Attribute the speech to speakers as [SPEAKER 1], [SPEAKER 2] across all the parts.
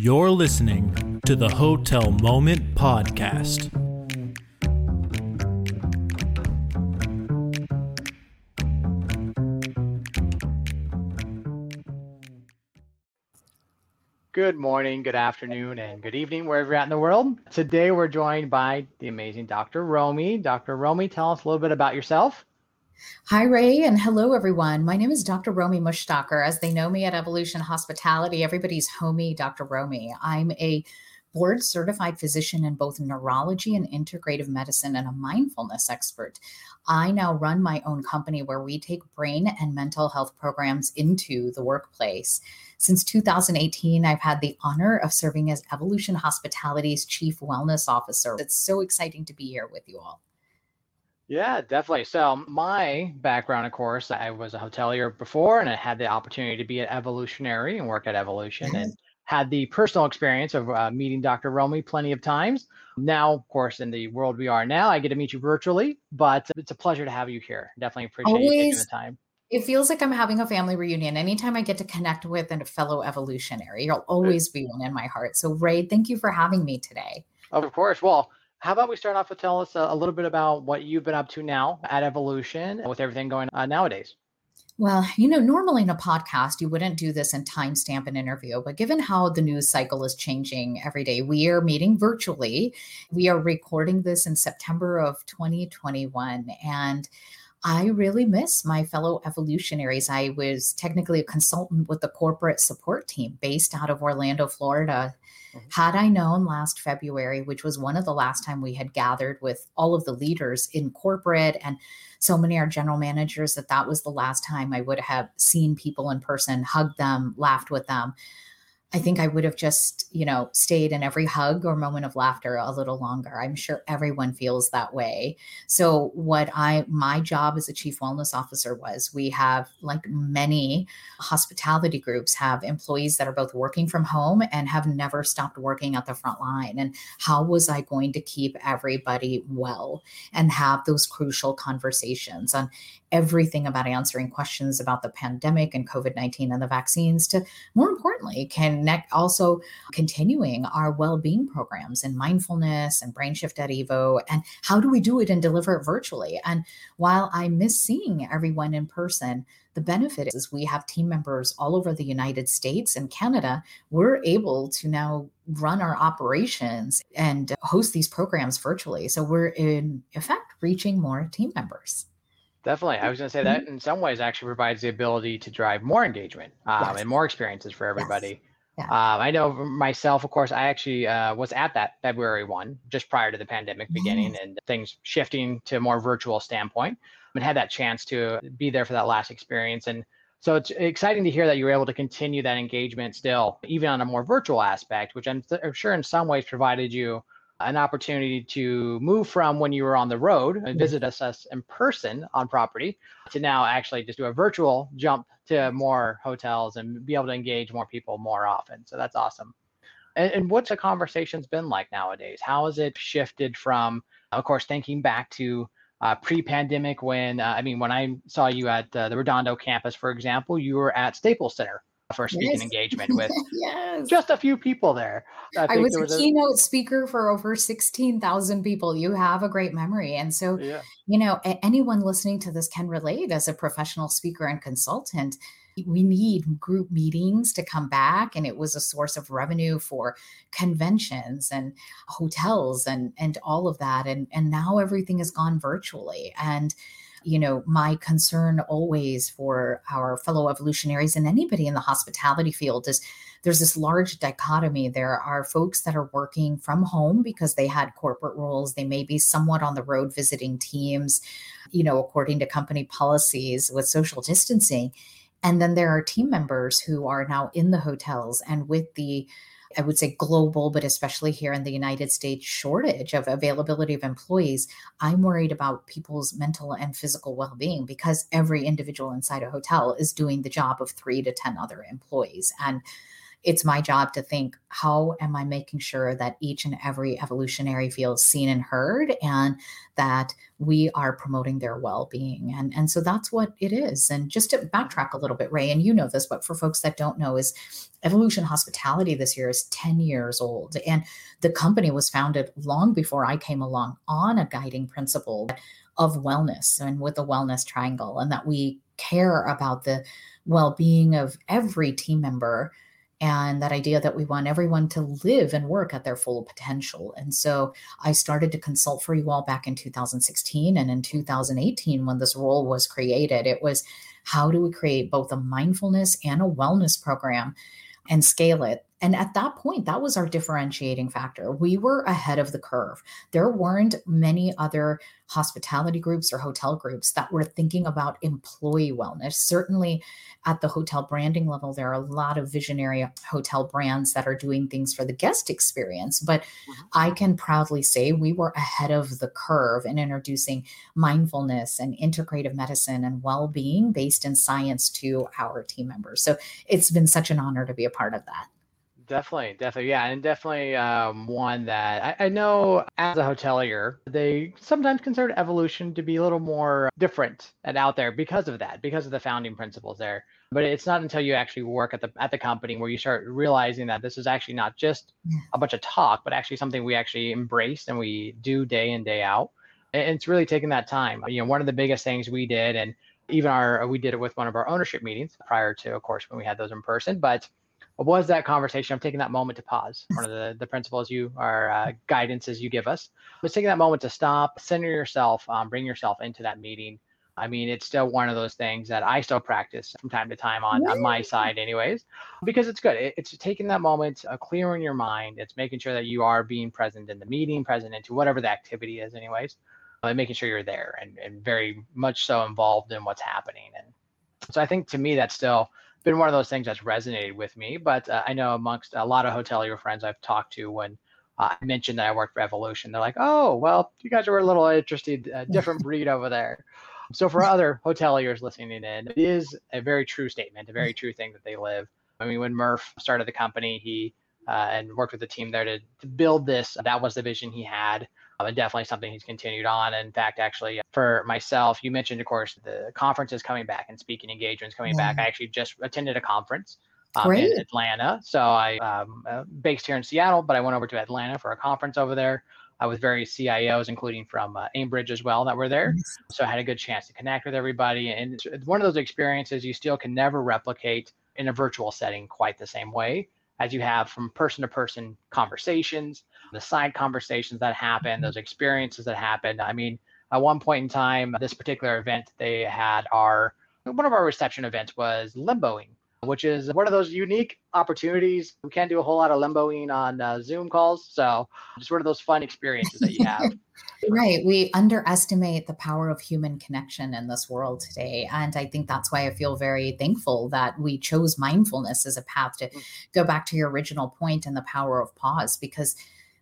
[SPEAKER 1] You're listening to the Hotel Moment Podcast.
[SPEAKER 2] Good morning, good afternoon, and good evening, wherever you're at in the world. Today, we're joined by the amazing Dr. Romie. Dr. Romie, tell us a little bit about yourself.
[SPEAKER 3] Hi, Ray, and hello, everyone. My name is Dr. Romie Mushtaq. As they know me at Evolution Hospitality, everybody's homie, Dr. Romie. I'm a board certified physician in both neurology and integrative medicine and a mindfulness expert. I now run my own company where we take brain and mental health programs into the workplace. Since 2018, I've had the honor of serving as Evolution Hospitality's Chief Wellness Officer. It's so exciting to be here with you all.
[SPEAKER 2] Yeah, definitely. So, my background, of course, I was a hotelier before and I had the opportunity to be an Evolutionary and work at Evolution and had the personal experience of uh, meeting Dr. Romie plenty of times. Now, of course, in the world we are now, I get to meet you virtually, but it's a pleasure to have you here. Definitely appreciate Always. you taking the time.
[SPEAKER 3] It feels like I'm having a family reunion. Anytime I get to connect with a fellow evolutionary, you'll always be one in my heart. So, Ray, thank you for having me today.
[SPEAKER 2] Of course. Well, how about we start off with tell us a, a little bit about what you've been up to now at Evolution with everything going on nowadays?
[SPEAKER 3] Well, you know, normally in a podcast, you wouldn't do this and timestamp an interview, but given how the news cycle is changing every day, we are meeting virtually. We are recording this in September of 2021. And I really miss my fellow evolutionaries. I was technically a consultant with the corporate support team based out of Orlando, Florida. Mm-hmm. Had I known last February, which was one of the last time we had gathered with all of the leaders in corporate and so many our general managers that that was the last time I would have seen people in person, hugged them, laughed with them. I think I would have just, you know, stayed in every hug or moment of laughter a little longer. I'm sure everyone feels that way. So, what I, my job as a chief wellness officer was we have, like many hospitality groups, have employees that are both working from home and have never stopped working at the front line. And how was I going to keep everybody well and have those crucial conversations on everything about answering questions about the pandemic and COVID 19 and the vaccines to more importantly, connect also continuing our well being programs and mindfulness and brain shift at Evo. And how do we do it and deliver it virtually? And while I miss seeing everyone in person, the benefit is we have team members all over the United States and Canada. We're able to now run our operations and host these programs virtually. So we're in effect reaching more team members.
[SPEAKER 2] Definitely. I was going to say that mm-hmm. in some ways actually provides the ability to drive more engagement um, yes. and more experiences for everybody. Yes. Yeah. Um, I know myself, of course, I actually uh, was at that February one just prior to the pandemic beginning and things shifting to a more virtual standpoint and had that chance to be there for that last experience. And so it's exciting to hear that you were able to continue that engagement still, even on a more virtual aspect, which I'm, th- I'm sure in some ways provided you an opportunity to move from when you were on the road and visit us, us in person on property to now actually just do a virtual jump to more hotels and be able to engage more people more often. So that's awesome. And, and what's the conversations been like nowadays? How has it shifted from, of course, thinking back to uh, pre-pandemic when uh, I mean when I saw you at uh, the Redondo campus, for example, you were at Staples Center for speaking yes. engagement with yes. just a few people there.
[SPEAKER 3] I, I was, was a keynote a... speaker for over 16,000 people. You have a great memory. And so, yeah. you know, anyone listening to this can relate as a professional speaker and consultant. We need group meetings to come back, and it was a source of revenue for conventions and hotels and and all of that. And and now everything has gone virtually. And you know, my concern always for our fellow evolutionaries and anybody in the hospitality field is there's this large dichotomy. There are folks that are working from home because they had corporate roles. They may be somewhat on the road visiting teams, you know, according to company policies with social distancing. And then there are team members who are now in the hotels and with the I would say global, but especially here in the United States, shortage of availability of employees, I'm worried about people's mental and physical well being because every individual inside a hotel is doing the job of three to 10 other employees. And it's my job to think how am i making sure that each and every evolutionary feels seen and heard and that we are promoting their well-being? And and so that's what it is. And just to backtrack a little bit ray and you know this but for folks that don't know is evolution hospitality this year is 10 years old. And the company was founded long before i came along on a guiding principle of wellness and with the wellness triangle and that we care about the well-being of every team member and that idea that we want everyone to live and work at their full potential. And so I started to consult for you all back in 2016 and in 2018 when this role was created it was how do we create both a mindfulness and a wellness program and scale it and at that point, that was our differentiating factor. We were ahead of the curve. There weren't many other hospitality groups or hotel groups that were thinking about employee wellness. Certainly at the hotel branding level, there are a lot of visionary hotel brands that are doing things for the guest experience. But mm-hmm. I can proudly say we were ahead of the curve in introducing mindfulness and integrative medicine and well being based in science to our team members. So it's been such an honor to be a part of that.
[SPEAKER 2] Definitely, definitely, yeah, and definitely um, one that I, I, know as a hotelier, they sometimes consider evolution to be a little more different and out there because of that, because of the founding principles there. But it's not until you actually work at the at the company where you start realizing that this is actually not just a bunch of talk, but actually something we actually embrace and we do day in day out. And it's really taking that time. You know, one of the biggest things we did, and even our we did it with one of our ownership meetings prior to, of course, when we had those in person, but was that conversation I'm taking that moment to pause. One of the, the principles you are uh, guidances you give us was taking that moment to stop, center yourself, um, bring yourself into that meeting. I mean, it's still one of those things that I still practice from time to time on, on my side, anyways, because it's good. It, it's taking that moment, uh, clearing your mind. It's making sure that you are being present in the meeting, present into whatever the activity is, anyways, and making sure you're there and, and very much so involved in what's happening. And so I think to me, that's still been one of those things that's resonated with me. But uh, I know amongst a lot of hotelier friends I've talked to when uh, I mentioned that I worked for Evolution, they're like, "Oh, well, you guys are a little interested, a different breed over there." So for other hoteliers listening in, it is a very true statement, a very true thing that they live. I mean, when Murph started the company, he uh, and worked with the team there to, to build this. That was the vision he had and definitely something he's continued on. In fact, actually, for myself, you mentioned, of course, the conferences coming back and speaking engagements coming yeah. back. I actually just attended a conference um, in Atlanta. So I um, uh, based here in Seattle, but I went over to Atlanta for a conference over there. I with various CIOs, including from uh, Aimbridge as well, that were there. So I had a good chance to connect with everybody. And it's one of those experiences you still can never replicate in a virtual setting quite the same way as you have from person to person conversations, the side conversations that happen, those experiences that happen. I mean, at one point in time, this particular event they had our one of our reception events was limboing, which is one of those unique opportunities. We can't do a whole lot of limboing on uh, Zoom calls, so just one of those fun experiences that you have.
[SPEAKER 3] right. We underestimate the power of human connection in this world today. And I think that's why I feel very thankful that we chose mindfulness as a path to mm. go back to your original point and the power of pause because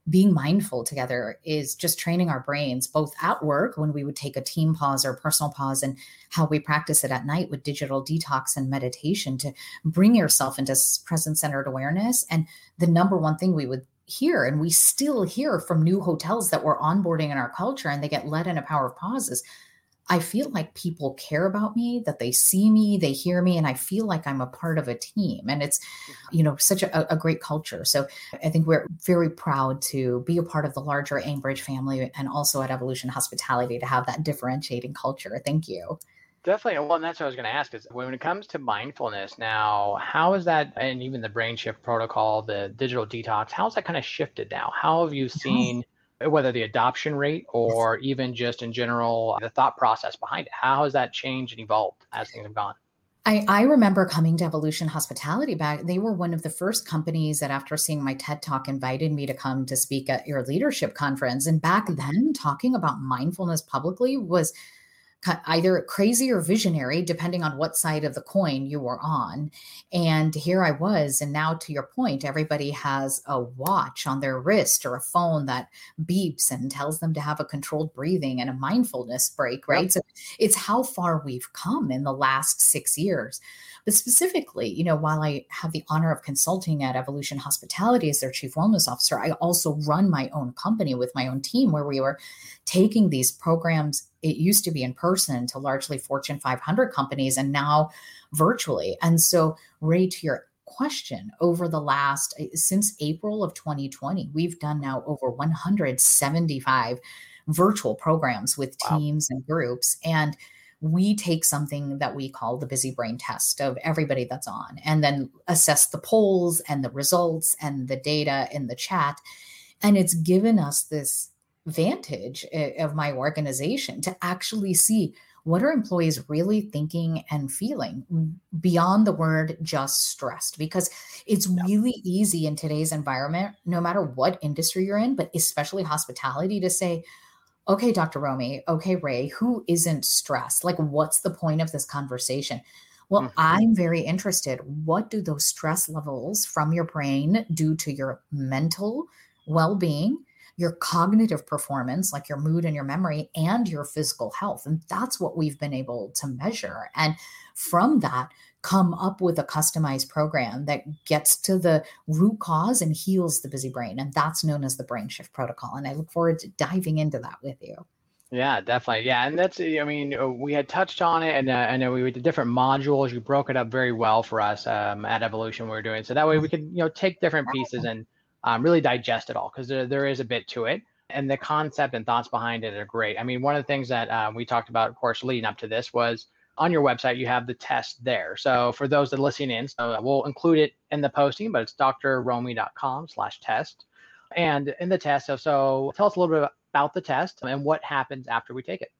[SPEAKER 3] being mindful together is just training our brains both at work when we would take a team pause or personal pause and how we practice it at night with digital detox and meditation to bring yourself into present centered awareness and the number one thing we would hear and we still hear from new hotels that we're onboarding in our culture and they get led in a power of pauses I feel like people care about me, that they see me, they hear me, and I feel like I'm a part of a team. And it's, mm-hmm. you know, such a, a, great culture. So I think we're very proud to be a part of the larger Aimbridge family and also at Evolution Hospitality to have that differentiating culture. Thank you.
[SPEAKER 2] Definitely. Well, and that's what I was going to ask is when it comes to mindfulness now, how is that, and even the brain shift protocol, the digital detox, how's that kind of shifted now? How have you seen? Whether the adoption rate or even just in general the thought process behind it how has that changed and evolved as things have gone
[SPEAKER 3] I, I remember coming to Evolution Hospitality back. They were one of the first companies that, after seeing my TED talk, invited me to come to speak at your leadership conference. And back mm-hmm. then, talking about mindfulness publicly was either crazy or visionary, depending on what side of the coin you were on. And here I was. And now, to your point, everybody has a watch on their wrist or a phone that beeps and tells them to have a controlled breathing and a mindfulness break, right? Yep. So it's how far we've come in the last six years. But specifically, you know, while I have the honor of consulting at Evolution Hospitality as their chief wellness officer, I also run my own company with my own team where we were taking these programs. It used to be in person to largely Fortune 500 companies and now virtually. And so, Ray, to your question over the last eh, since April of 2020 we've done now over 175 virtual programs with teams wow. and groups and we take something that we call the busy brain test of everybody that's on and then assess the polls and the results and the data in the chat. And it's given us this vantage eh, of my organization to actually see what are employees really thinking and feeling beyond the word just stressed because it's really easy in today's environment no matter what industry you're in but especially hospitality to say okay, Dr. Romie, okay, Ray, who isn't stressed? Like, what's the point of this conversation? Well, mm-hmm. I'm very interested. What do those stress levels from your brain do to your mental well being, your cognitive performance, like your mood and your memory, and your physical health? And that's what we've been able to measure. And from that, come up with a customized program that gets to the root cause and heals the busy brain. And that's known as the brain shift protocol. And I look forward to diving into that with you.
[SPEAKER 2] Yeah, definitely. Yeah, and that's I mean uh, we had touched on it, and uh, I know we did different modules. You broke it up very well for us um, at Evolution. We were doing so that way we could you know take different pieces and um, really digest it all because there, there is a bit to it, and the concept and thoughts behind it are great. I mean, one of the things that uh, we talked about, of course, leading up to this was on your website, you have the test there. So for those that are listening in, so we'll include it in the posting, but it's drromie.com slash test. And in the test, so, so tell us a little bit about the test and what happens after we take it.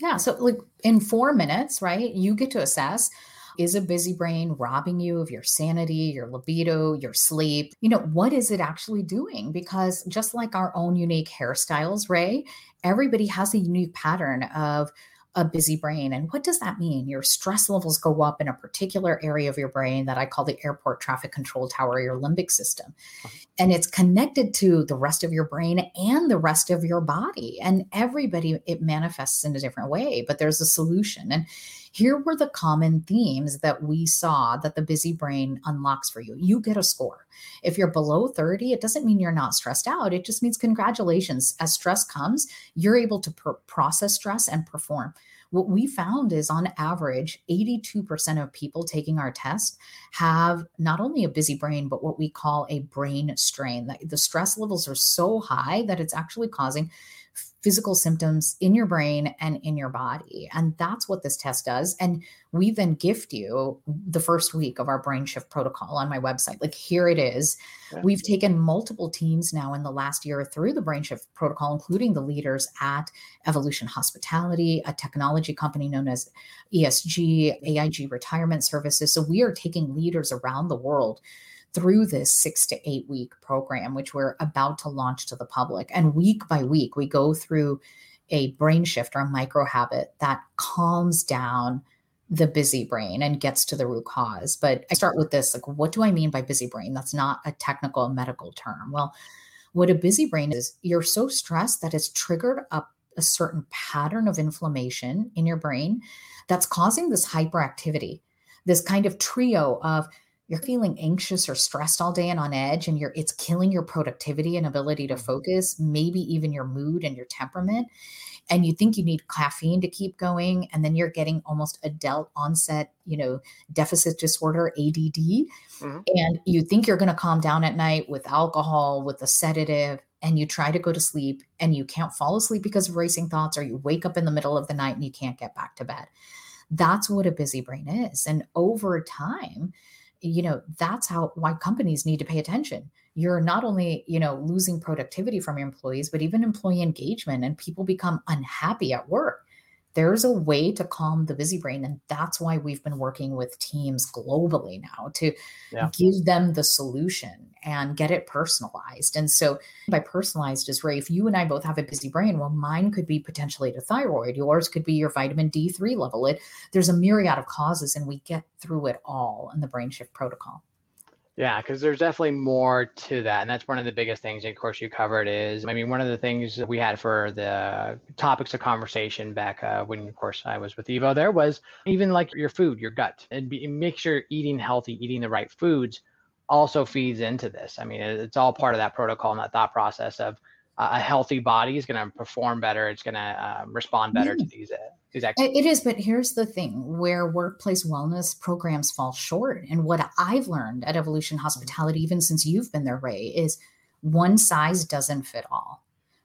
[SPEAKER 3] Yeah. So like in four minutes, right, you get to assess is a busy brain robbing you of your sanity, your libido, your sleep? You know, what is it actually doing? Because just like our own unique hairstyles, Ray, everybody has a unique pattern of a busy brain. And what does that mean? Your stress levels go up in a particular area of your brain that I call the airport traffic control tower, your limbic system. Uh-huh. And it's connected to the rest of your brain and the rest of your body. And everybody, it manifests in a different way, but there's a solution. And here were the common themes that we saw that the busy brain unlocks for you. You get a score. If you're below 30, it doesn't mean you're not stressed out. It just means congratulations. As stress comes, you're able to pr- process stress and perform. What we found is on average, 82% of people taking our test have not only a busy brain, but what we call a brain strain. The stress levels are so high that it's actually causing physical symptoms in your brain and in your body. And that's what this test does. And we then gift you the first week of our brain shift protocol on my website. Like here it is. Yeah. We've taken multiple teams now in the last year through the brain shift protocol, including the leaders at Evolution Hospitality, a technology company known as ESG, AIG Retirement Services. So we are taking leaders around the world through this six to eight week program, which we're about to launch to the public. And week by week, we go through a brain shift or a micro habit that calms down the busy brain and gets to the root cause. But I start with this like, what do I mean by busy brain? That's not a technical medical term. Well, what a busy brain is, you're so stressed that it's triggered up a certain pattern of inflammation in your brain that's causing this hyperactivity, this kind of trio of you're feeling anxious or stressed all day and on edge and you're it's killing your productivity and ability to mm-hmm. focus maybe even your mood and your temperament and you think you need caffeine to keep going and then you're getting almost adult onset you know deficit disorder add mm-hmm. and you think you're going to calm down at night with alcohol with a sedative and you try to go to sleep and you can't fall asleep because of racing thoughts or you wake up in the middle of the night and you can't get back to bed that's what a busy brain is and over time you know that's how why companies need to pay attention. You're not only you know losing productivity from your employees but even employee engagement and people become unhappy at work there's a way to calm the busy brain and that's why we've been working with teams globally now to yeah. give them the solution and get it personalized. And so by personalized is Ray, if you and I both have a busy brain, well, mine could be potentially the thyroid, yours could be your vitamin D3 level. It there's a myriad of causes and we get through it all in the brain shift protocol.
[SPEAKER 2] Yeah, because there's definitely more to that. And that's one of the biggest things, And of course, you covered is, I mean, one of the things that we had for the topics of conversation back uh, when, of course, I was with Evo there was even like your food, your gut, and be, make sure eating healthy, eating the right foods also feeds into this. I mean, it's all part of that protocol and that thought process of uh, a healthy body is going to perform better. It's going to uh, respond better yeah. to these uh,
[SPEAKER 3] it is, but here's the thing where workplace wellness programs fall short. And what I've learned at Evolution Hospitality, even since you've been there, Ray, is one size doesn't fit all,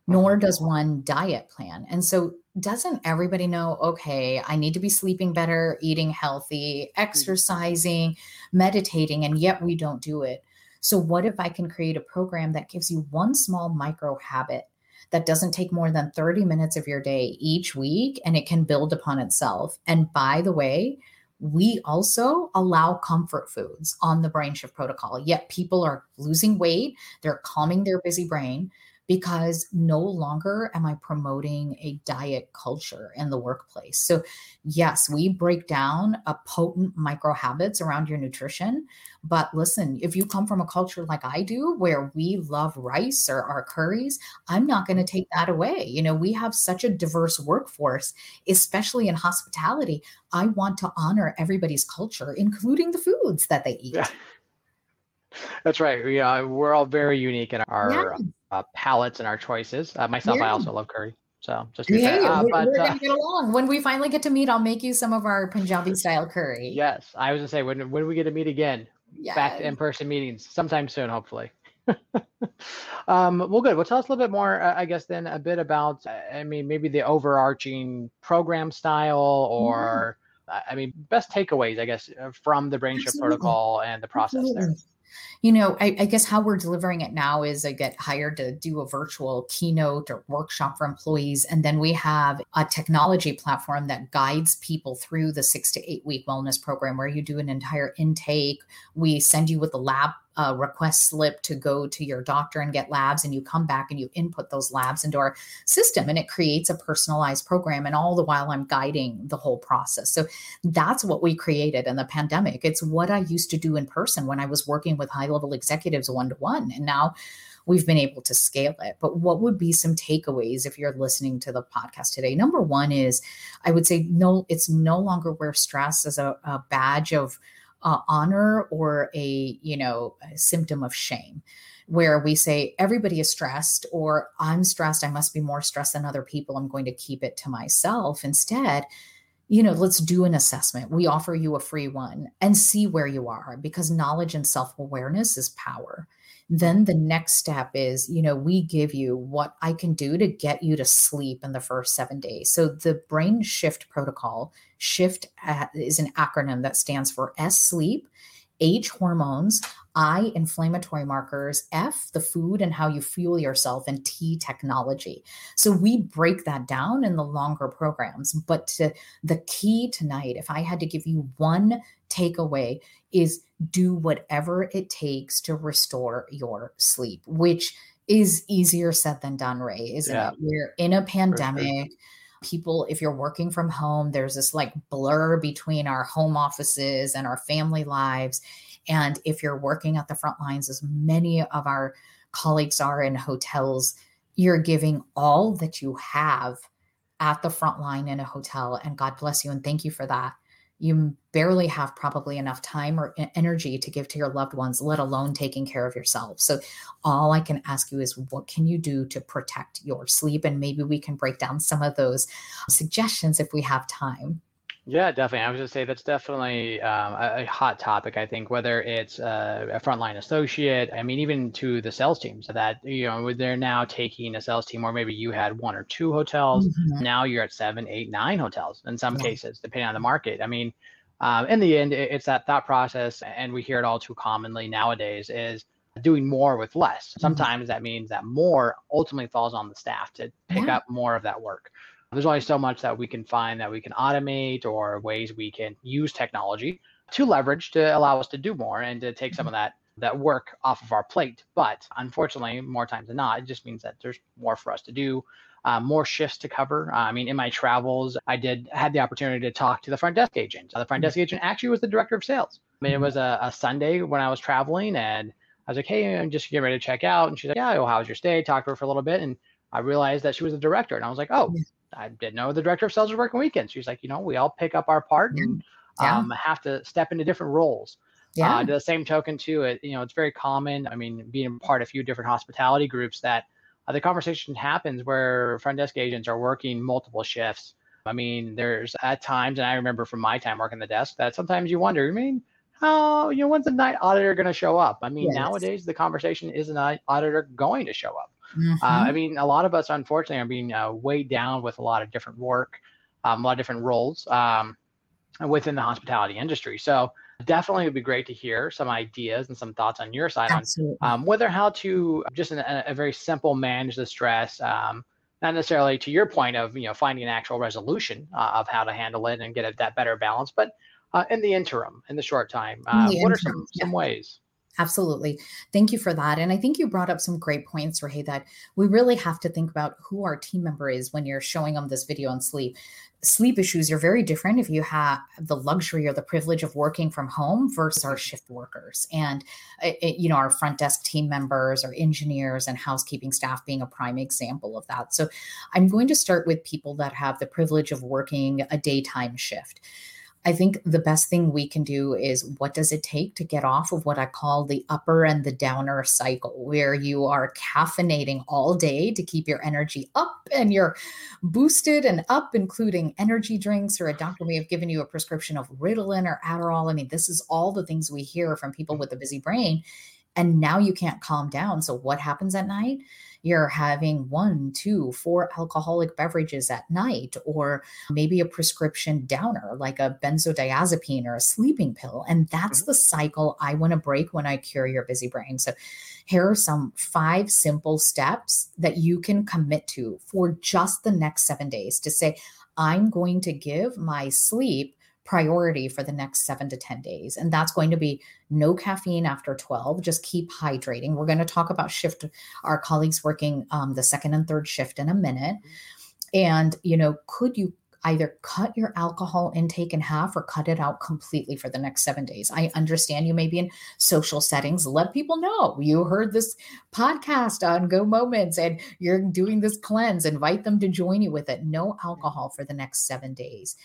[SPEAKER 3] nor mm-hmm. does one diet plan. And so, doesn't everybody know, okay, I need to be sleeping better, eating healthy, mm-hmm. exercising, meditating, and yet we don't do it. So, what if I can create a program that gives you one small micro habit that doesn't take more than 30 minutes of your day each week and it can build upon itself. And by the way, we also allow comfort foods on the brain shift protocol. Yet people are losing weight, they're calming their busy brain because no longer am I promoting a diet culture in the workplace. So, yes, we break down a potent micro habits around your nutrition. But listen, if you come from a culture like I do, where we love rice or our curries, I'm not going to mm-hmm. take that away. You know, we have such a diverse workforce, especially in hospitality. I want to honor everybody's culture, including the foods that they eat.
[SPEAKER 2] Yeah. That's right. Yeah, we're all very unique in our uh, yeah uh, palates and our choices. Uh, myself, yeah. I also love curry. So just
[SPEAKER 3] yeah, uh, we're, but, we're gonna uh, get along. When we finally get to meet, I'll make you some of our Punjabi style curry.
[SPEAKER 2] Yes, I was gonna say when when we get to meet again, yes. back to in person meetings sometime soon, hopefully. um, well, good. Well, tell us a little bit more, uh, I guess, then a bit about, uh, I mean, maybe the overarching program style or, mm-hmm. I mean, best takeaways, I guess, from the brain shift protocol and the process Absolutely. there
[SPEAKER 3] you know, I, I, guess how we're delivering it now is I get hired to do a virtual keynote or workshop for employees. And then we have a technology platform that guides people through the six to eight week wellness program where you do an entire intake. We send you with the lab a request slip to go to your doctor and get labs and you come back and you input those labs into our system and it creates a personalized program and all the while I'm guiding the whole process. So that's what we created in the pandemic. It's what I used to do in person when I was working with high level executives one to one and now we've been able to scale it. But what would be some takeaways if you're listening to the podcast today? Number one is I would say no, it's no longer where stress as a, a badge of uh, honor or a you know a symptom of shame where we say everybody is stressed or i'm stressed. I must be more stressed than other people. I'm going to keep it to myself. Instead you know let's do an assessment. We offer you a free one and see where you are because knowledge and self-awareness is power then the next step is you know we give you what i can do to get you to sleep in the first seven days so the brain shift protocol shift uh, is an acronym that stands for s sleep H hormones, I inflammatory markers, F the food and how you fuel yourself, and T technology. So we break that down in the longer programs. But to, the key tonight, if I had to give you one takeaway, is do whatever it takes to restore your sleep, which is easier said than done, Ray, isn't yeah. it? We're in a pandemic. People, if you're working from home, there's this like blur between our home offices and our family lives. And if you're working at the front lines, as many of our colleagues are in hotels, you're giving all that you have at the front line in a hotel. And God bless you and thank you for that you barely have probably enough time or energy to give to your loved ones, let alone taking care of yourself. So, all I can ask you is what can you do to protect your sleep? And maybe we can break down some of those suggestions if we have time.
[SPEAKER 2] Yeah, definitely. I was going to say that's definitely um, a, a, hot topic. I think whether it's a, a frontline associate, I mean, even to the sales teams that you know they're now taking a sales team, or maybe you had one or two hotels, mm-hmm. now you're at seven, eight, nine hotels in some yeah. cases, depending on the market. I mean, um, in the end, it, it's that thought process, and we hear it all too commonly nowadays is doing more with less. Mm-hmm. Sometimes mm-hmm. that means that more ultimately falls on the staff to pick yeah. up more of that work there's only so much that we can find that we can automate or ways we can use technology to leverage to allow us to do more and to take some of that that work off of our plate. But unfortunately, more times than not, it just means that there's more for us to do. Uh, more shifts to cover. Uh, I mean, in my travels, I did had the opportunity to talk to the front desk agent. Uh, the front desk agent actually was the director of sales. I mean, it was a, a Sunday when I was traveling, and I was like, "Hey, I'm just getting ready to check out." And she's like, "Yeah, well, how was your stay?" Talked to her for a little bit, and I realized that she was the director, and I was like, "Oh, I didn't know the director of sales was working weekends." She's like, "You know, we all pick up our part and yeah. um, have to step into different roles." Yeah. Uh, to the same token, too, it you know it's very common. I mean, being a part of a few different hospitality groups that uh, the conversation happens where front desk agents are working multiple shifts. I mean, there's at times, and I remember from my time working the desk, that sometimes you wonder, I mean, how, you know, when's the night auditor going to show up? I mean, yes. nowadays the conversation is an auditor going to show up? Mm-hmm. Uh, I mean, a lot of us, unfortunately, are being uh, weighed down with a lot of different work, um, a lot of different roles um, within the hospitality industry. So, definitely it would be great to hear some ideas and some thoughts on your side Absolutely. on um, whether how to just in a, a, very simple manage the stress um, not necessarily to your point of you know finding an actual resolution uh, of how to handle it and get it that better balance but uh, in the interim in the short time uh, the what interim, are some, yeah. some ways
[SPEAKER 3] Absolutely. Thank you for that. And I think you brought up some great points, Ray, that we really have to think about who our team member is when you're showing them this video on sleep. Sleep issues are very different if you have the luxury or the privilege of working from home versus our shift workers and, it, you know, our front desk team members or engineers and housekeeping staff being a prime example of that. So I'm going to start with people that have the privilege of working a daytime shift. I think the best thing we can do is what does it take to get off of what I call the upper and the downer cycle, where you are caffeinating all day to keep your energy up and you're boosted and up, including energy drinks, or a doctor may have given you a prescription of Ritalin or Adderall. I mean, this is all the things we hear from people with a busy brain. And now you can't calm down. So, what happens at night? you're having one, two, four alcoholic beverages at night, or maybe a prescription downer like a benzodiazepine or a sleeping pill. And that's mm-hmm. the cycle I want to break when I cure your busy brain. So, here are some five simple steps that you can commit to for just the next seven days to say, I'm going to give my sleep priority for the next seven to 10 days. And that's going to be no caffeine after 12. Just keep hydrating. We're going to talk about shift, our colleagues working um, the second and third shift in a minute. And, you know, could you either cut your alcohol intake in half or cut it out completely for the next seven days. I understand you may be in social settings. Let people know you heard this podcast on Go Moments and you're doing this cleanse. Invite them to join you with it. No alcohol for the next seven days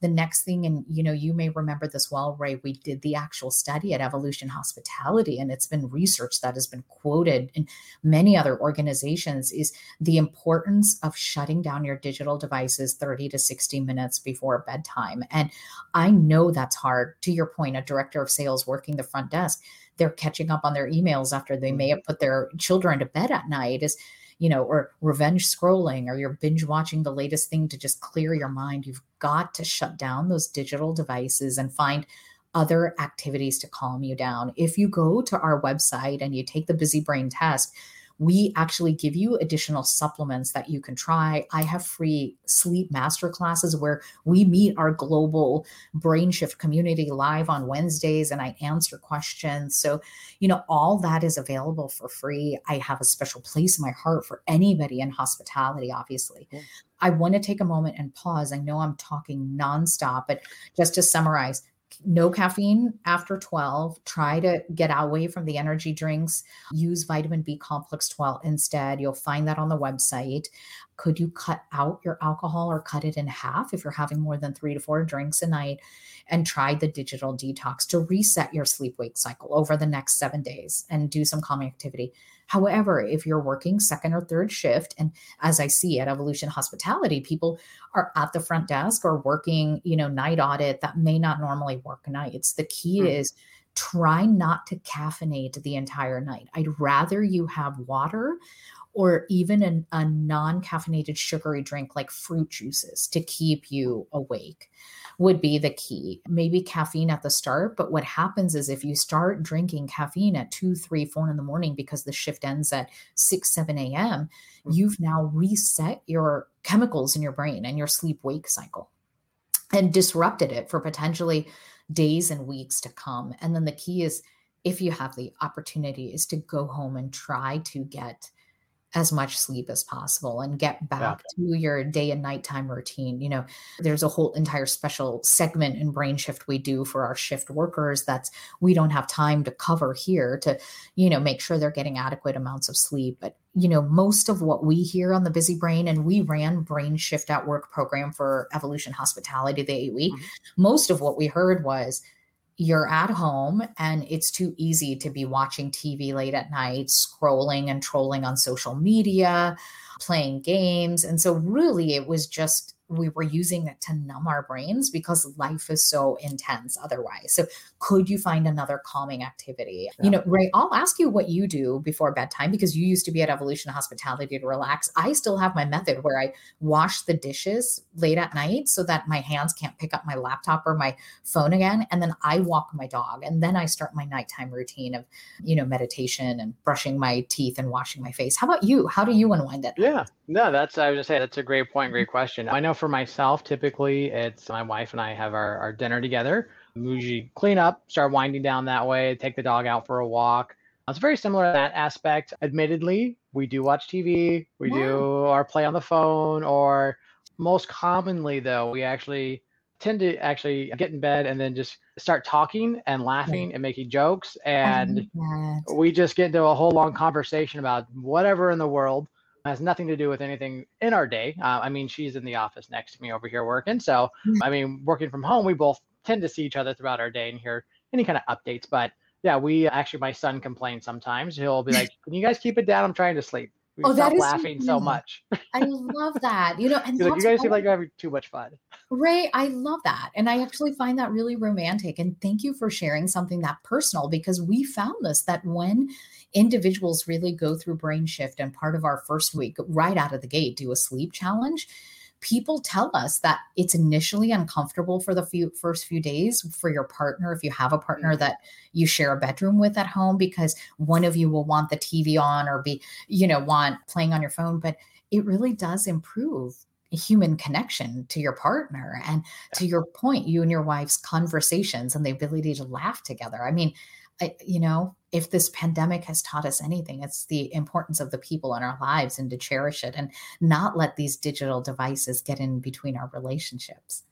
[SPEAKER 3] the next thing and you know you may remember this well ray we did the actual study at evolution hospitality and it's been research that has been quoted in many other organizations is the importance of shutting down your digital devices 30 to 60 minutes before bedtime. And i know that's hard. To your point a director of sales working the front desk they're catching up on their emails after they may mm-hmm. have put their children to bed at night is you know, or revenge scrolling or you're binge watching the latest thing to just clear your mind, you've got to shut down those digital devices and find other activities to calm you down. If you go to our website and you take the busy brain test, we actually give you additional supplements that you can try. I have free sleep master classes where we meet our global brain shift community live on Wednesdays and I answer questions. So, you know, all that is available for free. I have a special place in my heart for anybody in hospitality, obviously. Yeah. I want to take a moment and pause. I know I'm talking nonstop, but just to summarize, no caffeine after 12 try to get away from the energy drinks. Use vitamin b complex 12 instead. You'll find that on the website. Could you cut out your alcohol or cut it in half if you're having more than three to four drinks a night? And try the digital detox to reset your sleep wake cycle over the next seven days and do some calming activity However, if you're working second or third shift, and as I see at Evolution Hospitality, people are at the front desk or working, you know, night audit that may not normally work nights. The key mm. is try not to caffeinate the entire night. I'd rather you have water or even an, a non caffeinated sugary drink like fruit juices to keep you awake would be the key. Maybe caffeine at the start, but what happens is if you start drinking caffeine at two, three, four in the morning because the shift ends at 6, 7 a.m., mm-hmm. you've now reset your chemicals in your brain and your sleep wake cycle and disrupted it for potentially days and weeks to come. And then the key is if you have the opportunity is to go home and try to get as much sleep as possible and get back yeah. to your day and nighttime routine. You know, there's a whole entire special segment in Brain Shift we do for our shift workers that's we don't have time to cover here to, you know, make sure they're getting adequate amounts of sleep. But, you know, most of what we hear on the busy brain, and we ran Brain Shift at Work program for Evolution Hospitality the eight week, mm-hmm. most of what we heard was you're at home and it's too easy to be watching TV late at night, scrolling and trolling on social media, playing games. And so, really, it was just we were using it to numb our brains because life is so intense otherwise. So, could you find another calming activity? Yeah. You know, Ray, I'll ask you what you do before bedtime because you used to be at Evolution Hospitality to relax. I still have my method where I wash the dishes late at night so that my hands can't pick up my laptop or my phone again. And then I walk my dog. And then I start my nighttime routine of, you know, meditation and brushing my teeth and washing my face. How about you? How do you unwind it?
[SPEAKER 2] Yeah, no, that's, I was just say, that's a great point, great question. I know for myself, typically it's my wife and I have our, our dinner together. We usually clean up, start winding down that way, take the dog out for a walk. It's very similar to that aspect. Admittedly, we do watch TV, we do our play on the phone, or most commonly though, we actually tend to actually get in bed and then just start talking and laughing yeah. and making jokes and we just get into a whole long conversation about whatever in the world has nothing to do with anything in our day. Uh, I mean, she's in the office next to me over here working. So, mm-hmm. I mean, working from home, we both tend to see each other throughout our day and hear any kind of updates. But yeah, we actually, my son complains sometimes. He'll be like, "Can you guys keep it down? I'm trying to sleep." We oh, that is laughing so, so much.
[SPEAKER 3] I love that. You know, and
[SPEAKER 2] like, you guys seem like you're having too much fun.
[SPEAKER 3] Ray, I love that. And I actually find that really romantic. And thank you for sharing something that personal because we found this that when individuals really go through brain shift and part of our first week right out of the gate do a sleep challenge people tell us that it's initially uncomfortable for the few first few days for your partner if you have a partner mm-hmm. that you share a bedroom with at home because one of you will want the TV on or be you know want playing on your phone but it really does improve human connection to your partner. And to your point you and your wife's conversations and the ability to laugh together. I mean I, you know, if this pandemic has taught us anything, it's the importance of the people in our lives and to cherish it and not let these digital devices get in between our relationships.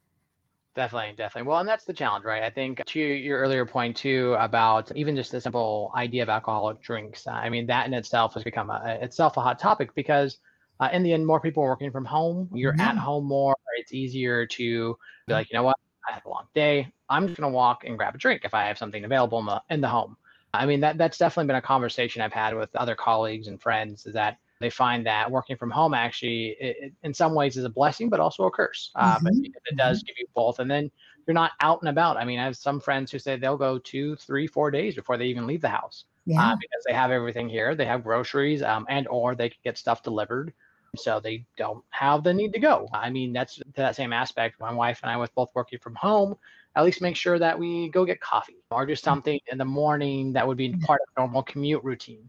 [SPEAKER 2] Definitely, definitely. Well, and that's the challenge, right? I think to your earlier point too about even just the simple idea of alcoholic drinks. I mean, that in itself has become a, itself a hot topic because uh, in the end, more people are working from home. You're at home more. It's easier to be like, you know what? I had a long day. I'm just going to walk and grab a drink if I have something available in the, in the home. I mean, that that's definitely been a conversation I've had with other colleagues and friends is that they find that working from home actually, it, it, in some ways, is a blessing, but also a curse. Uh, mm-hmm. It does give you both. And then you're not out and about. I mean, I have some friends who say they'll go two, three, four days before they even leave the house uh, yeah. uh, because they have everything here. They have groceries um, and or they can get stuff delivered so they don't have the need to go. I mean, that's to that same aspect. My wife and I, with both working from home, at least make sure that we go get coffee or do something in the morning that would be mm. part of normal commute routine.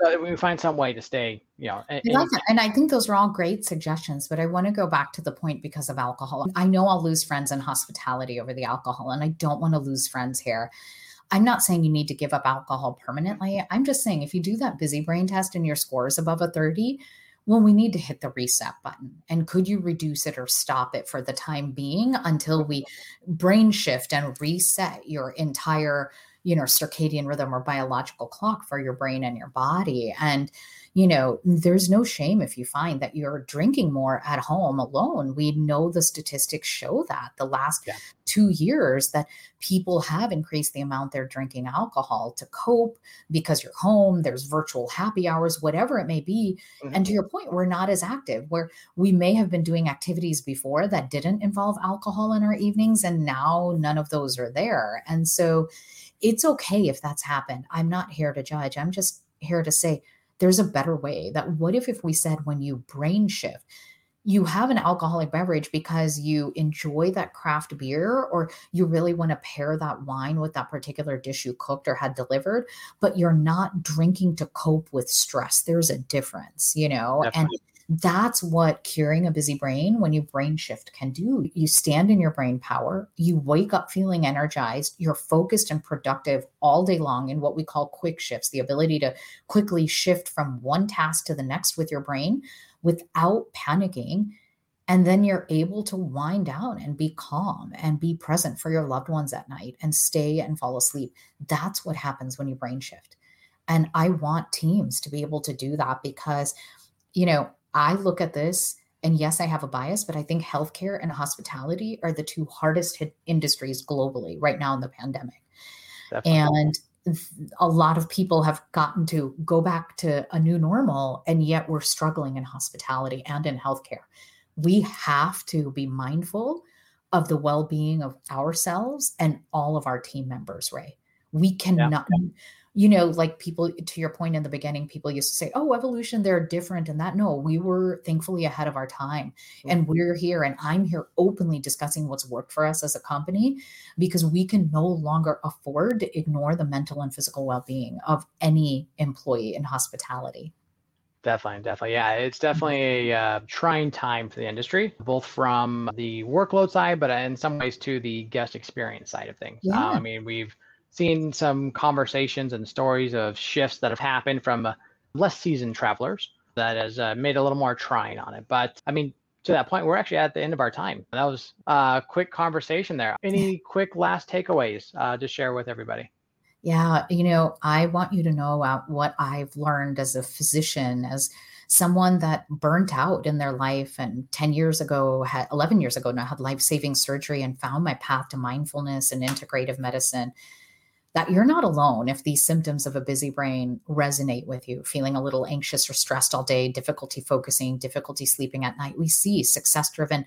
[SPEAKER 2] So we find some way to stay, you know.
[SPEAKER 3] In, I and I think those are all great suggestions. But I want to go back to the point because of alcohol. I know I'll lose friends in hospitality over the alcohol, and I don't want to lose friends here. I'm not saying you need to give up alcohol permanently. I'm just saying if you do that busy brain test and your score is above a 30, well, we need to hit the reset button. And could you reduce it or stop it for the time being until we brain shift and reset your entire, you know, circadian rhythm or biological clock for your brain and your body? And you know, there's no shame if you find that you're drinking more at home alone. We know the statistics show that the last yeah. two years that people have increased the amount they're drinking alcohol to cope because you're home, there's virtual happy hours, whatever it may be. Mm-hmm. And to your point, we're not as active where we may have been doing activities before that didn't involve alcohol in our evenings, and now none of those are there. And so it's okay if that's happened. I'm not here to judge. I'm just here to say, there's a better way that what if if we said when you brain shift you have an alcoholic beverage because you enjoy that craft beer or you really want to pair that wine with that particular dish you cooked or had delivered but you're not drinking to cope with stress there's a difference you know Definitely. and That's what curing a busy brain when you brain shift can do. You stand in your brain power, you wake up feeling energized, you're focused and productive all day long in what we call quick shifts, the ability to quickly shift from one task to the next with your brain without panicking. And then you're able to wind down and be calm and be present for your loved ones at night and stay and fall asleep. That's what happens when you brain shift. And I want teams to be able to do that because, you know, I look at this and yes, I have a bias, but I think healthcare and hospitality are the two hardest hit industries globally right now in the pandemic. Definitely. And a lot of people have gotten to go back to a new normal, and yet we're struggling in hospitality and in healthcare. We have to be mindful of the well being of ourselves and all of our team members, Ray. We cannot, yeah you know, like people, to your point in the beginning, people used to say, oh, evolution, they're different and that. No, we were thankfully ahead of our time. And mm-hmm. we're here, and I'm here openly discussing what's worked for us as a company because we can no longer afford to ignore the mental and physical well being of any employee in hospitality.
[SPEAKER 2] Definitely, definitely. Yeah, it's definitely a uh, trying time for the industry, both from the workload side, but in some ways to the guest experience side of things. Yeah. Uh, I mean, we've seen some conversations and stories of shifts that have happened from uh, less seasoned travelers that has uh, made a little more trying on it. But I mean, to that point, we're actually at the end of our time. That was a quick conversation there. Any quick last takeaways uh, to share with everybody?
[SPEAKER 3] Yeah, you know, I want you to know about what I've learned as a physician, as someone that burnt out in their life and 10 years ago had 11 years ago now had life-saving surgery and found my path to mindfulness and integrative medicine that you're not alone if these symptoms of a busy brain resonate with you, feeling a little anxious or stressed all day, difficulty focusing, difficulty sleeping at night. We see success driven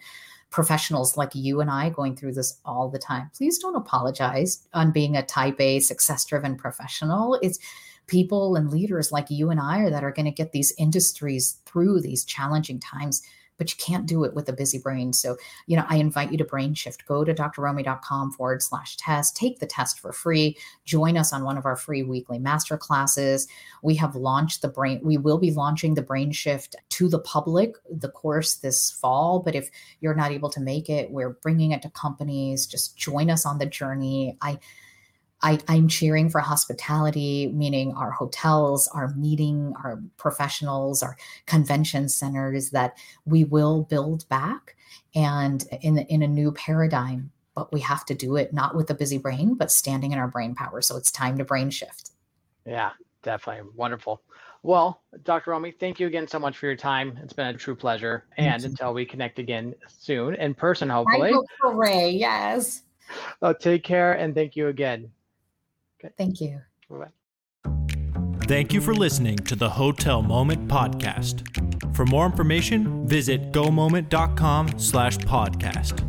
[SPEAKER 3] professionals like you and I going through this all the time. Please don't apologize on being a type A success driven professional. It's people and leaders like you and I are that are going to get these industries through these challenging times but you can't do it with a busy brain. So, you know, I invite you to brain shift. Go to drromie.com forward slash test, take the test for free, join us on one of our free weekly master classes. We have launched the brain, we will be launching the brain shift to the public, the course this fall. But if you're not able to make it, we're bringing it to companies. Just join us on the journey. I, I, am cheering for hospitality, meaning our hotels, our meeting, our professionals, our convention centers, that we will build back and in, in a new paradigm. But we have to do it not with a busy brain, but standing in our brain power. So it's time to brain shift.
[SPEAKER 2] Yeah, definitely. Wonderful. Well, Dr. Romie, thank you again so much for your time. It's been a true pleasure. And until we connect again soon in person, hopefully. I
[SPEAKER 3] hope for Ray, yes.
[SPEAKER 2] Oh, take care and thank you again.
[SPEAKER 3] Okay. Thank you.
[SPEAKER 2] Bye.
[SPEAKER 1] Thank you for listening to the Hotel Moment podcast. For more information, visit gomoment.com slash podcast.